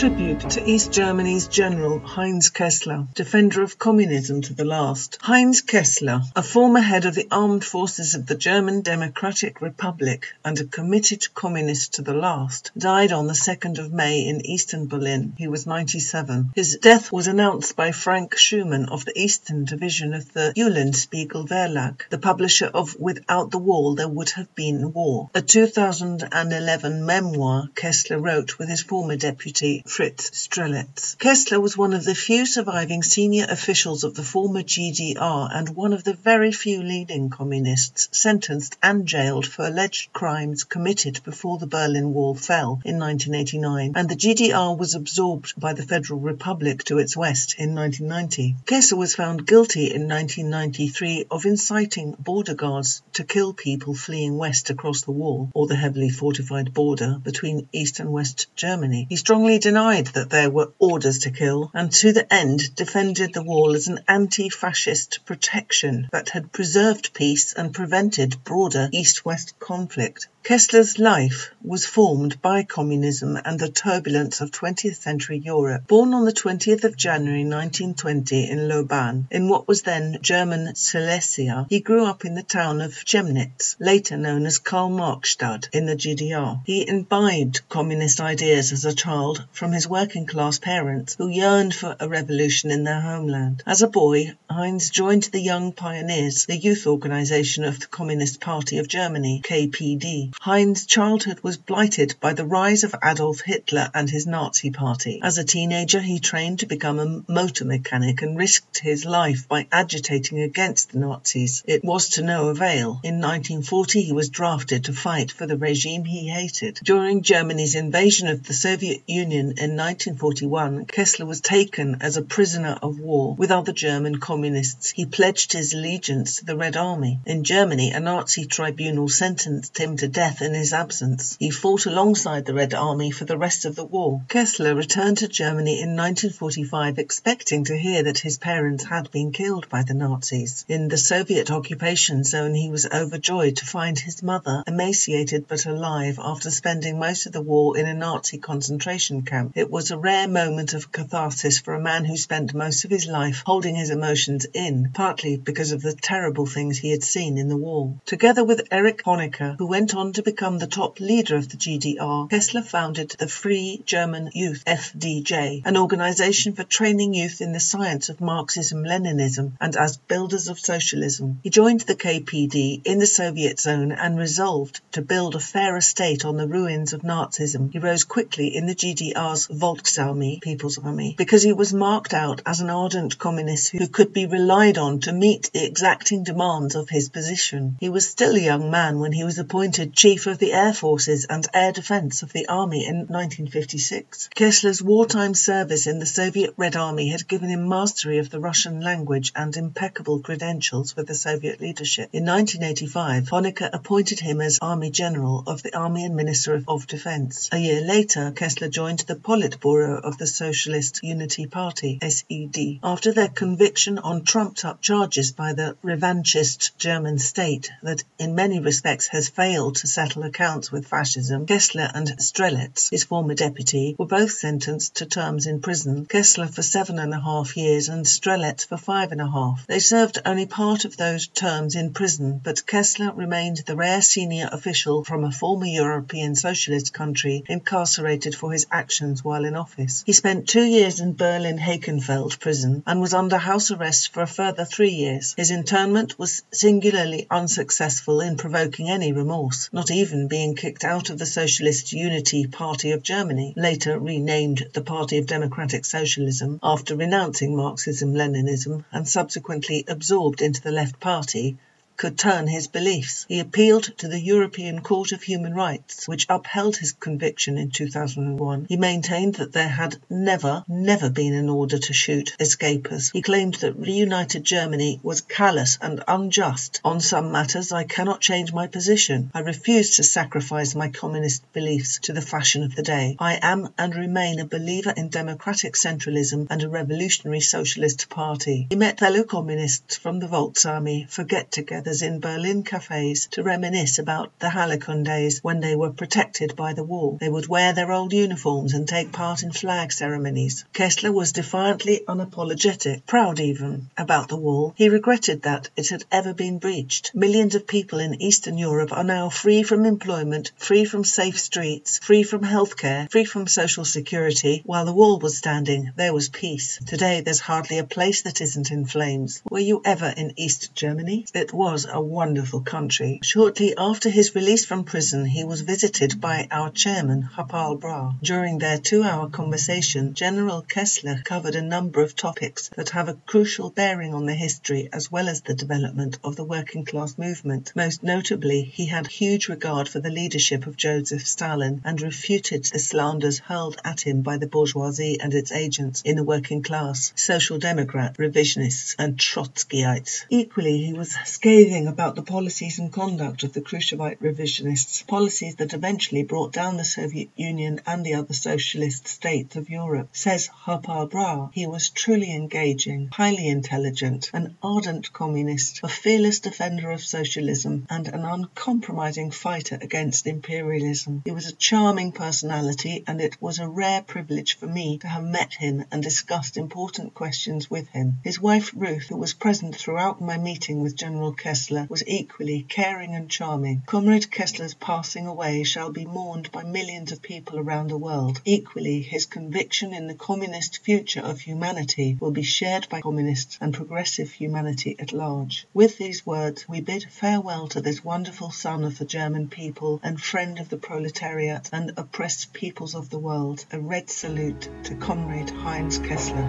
tribute to East Germany's General Heinz Kessler, defender of communism to the last. Heinz Kessler, a former head of the armed forces of the German Democratic Republic and a committed communist to the last, died on the 2nd of May in eastern Berlin. He was 97. His death was announced by Frank Schumann of the Eastern Division of the Eulenspiegel Verlag, the publisher of Without the Wall There Would Have Been War, a 2011 memoir Kessler wrote with his former deputy Fritz Streletz. Kessler was one of the few surviving senior officials of the former GDR and one of the very few leading communists sentenced and jailed for alleged crimes committed before the Berlin Wall fell in 1989 and the GDR was absorbed by the Federal Republic to its west in 1990. Kessler was found guilty in 1993 of inciting border guards to kill people fleeing west across the wall or the heavily fortified border between East and West Germany. He strongly denied that there were orders to kill, and to the end defended the wall as an anti-fascist protection that had preserved peace and prevented broader East-West conflict. Kessler's life was formed by communism and the turbulence of 20th century Europe. Born on the 20th of January 1920 in Lauban, in what was then German Silesia, he grew up in the town of Chemnitz, later known as Karl-Marx-Stadt in the GDR. He imbibed communist ideas as a child from his working class parents who yearned for a revolution in their homeland. As a boy, Heinz joined the Young Pioneers, the youth organization of the Communist Party of Germany, KPD. Heinz's childhood was blighted by the rise of Adolf Hitler and his Nazi Party. As a teenager, he trained to become a motor mechanic and risked his life by agitating against the Nazis. It was to no avail. In 1940, he was drafted to fight for the regime he hated. During Germany's invasion of the Soviet Union in 1941, Kessler was taken as a prisoner of war with other German communists. He pledged his allegiance to the Red Army. In Germany, a Nazi tribunal sentenced him to death in his absence. He fought alongside the Red Army for the rest of the war. Kessler returned to Germany in 1945 expecting to hear that his parents had been killed by the Nazis. In the Soviet occupation zone, he was overjoyed to find his mother emaciated but alive after spending most of the war in a Nazi concentration camp. It was a rare moment of catharsis for a man who spent most of his life holding his emotions in, partly because of the terrible things he had seen in the war. Together with Erich Honecker, who went on to become the top leader of the GDR, Kessler founded the Free German Youth FDJ, an organization for training youth in the science of Marxism-Leninism and as builders of socialism. He joined the KPD in the Soviet zone and resolved to build a fairer state on the ruins of Nazism. He rose quickly in the GDR's Volksarmee, People's Army, because he was marked out as an ardent communist who could be relied on to meet the exacting demands of his position. He was still a young man when he was appointed Chief of the Air Forces and Air Defense of the Army in 1956. Kessler's wartime service in the Soviet Red Army had given him mastery of the Russian language and impeccable credentials with the Soviet leadership. In 1985, Honecker appointed him as Army General of the Army and Minister of Defense. A year later, Kessler joined the Politburo of the Socialist Unity Party, SED, after their conviction on trumped-up charges by the revanchist German state that in many respects has failed to settle accounts with fascism, Kessler and Streletz, his former deputy, were both sentenced to terms in prison, Kessler for seven and a half years and Streletz for five and a half. They served only part of those terms in prison, but Kessler remained the rare senior official from a former European socialist country incarcerated for his actions while in office. He spent two years in Berlin-Hakenfeld prison and was under house arrest for a further three years. His internment was singularly unsuccessful in provoking any remorse not even being kicked out of the Socialist Unity Party of Germany, later renamed the Party of Democratic Socialism after renouncing Marxism-Leninism and subsequently absorbed into the Left Party, could turn his beliefs. He appealed to the European Court of Human Rights, which upheld his conviction in 2001. He maintained that there had never, never been an order to shoot escapers. He claimed that reunited Germany was callous and unjust. On some matters, I cannot change my position. I refuse to sacrifice my communist beliefs to the fashion of the day. I am and remain a believer in democratic centralism and a revolutionary socialist party. He met fellow communists from the Volksarmy for get-togethers get-togethers in Berlin cafes to reminisce about the Halcyon days when they were protected by the wall. They would wear their old uniforms and take part in flag ceremonies. Kessler was defiantly unapologetic, proud even, about the wall. He regretted that it had ever been breached. Millions of people in Eastern Europe are now free from employment, free from safe streets, free from healthcare, free from social security. While the wall was standing, there was peace. Today there's hardly a place that isn't in flames. Were you ever in East Germany? It was a wonderful country. Shortly after his release from prison, he was visited by our chairman, Harpal Brar. During their two-hour conversation, General Kessler covered a number of topics that have a crucial bearing on the history as well as the development of the working class movement. Most notably, he had huge regard for the leadership of Joseph Stalin and refuted the slanders hurled at him by the bourgeoisie and its agents in the working class, social democrat, revisionists, and Trotskyites. Equally, he was scathing about the policies and conduct of the Khrushchevite revisionists, policies that eventually brought down the Soviet Union and the other socialist states of Europe. Says Harpal Brar, he was truly engaging, highly intelligent, an ardent communist, a fearless defender of socialism, and an uncompromising fighter against imperialism. He was a charming personality, and it was a rare privilege for me to have met him and discussed important questions with him. His wife Ruth, who was present throughout my meeting with General Kessler, was equally caring and charming. Comrade Kessler's passing away shall be mourned by millions of people around the world. Equally, his conviction in the communist future of humanity will be shared by communists and progressive humanity at large. With these words, we bid farewell to this wonderful son of the German people and friend of the proletariat and oppressed peoples of the world. A red salute to Comrade Heinz Kessler.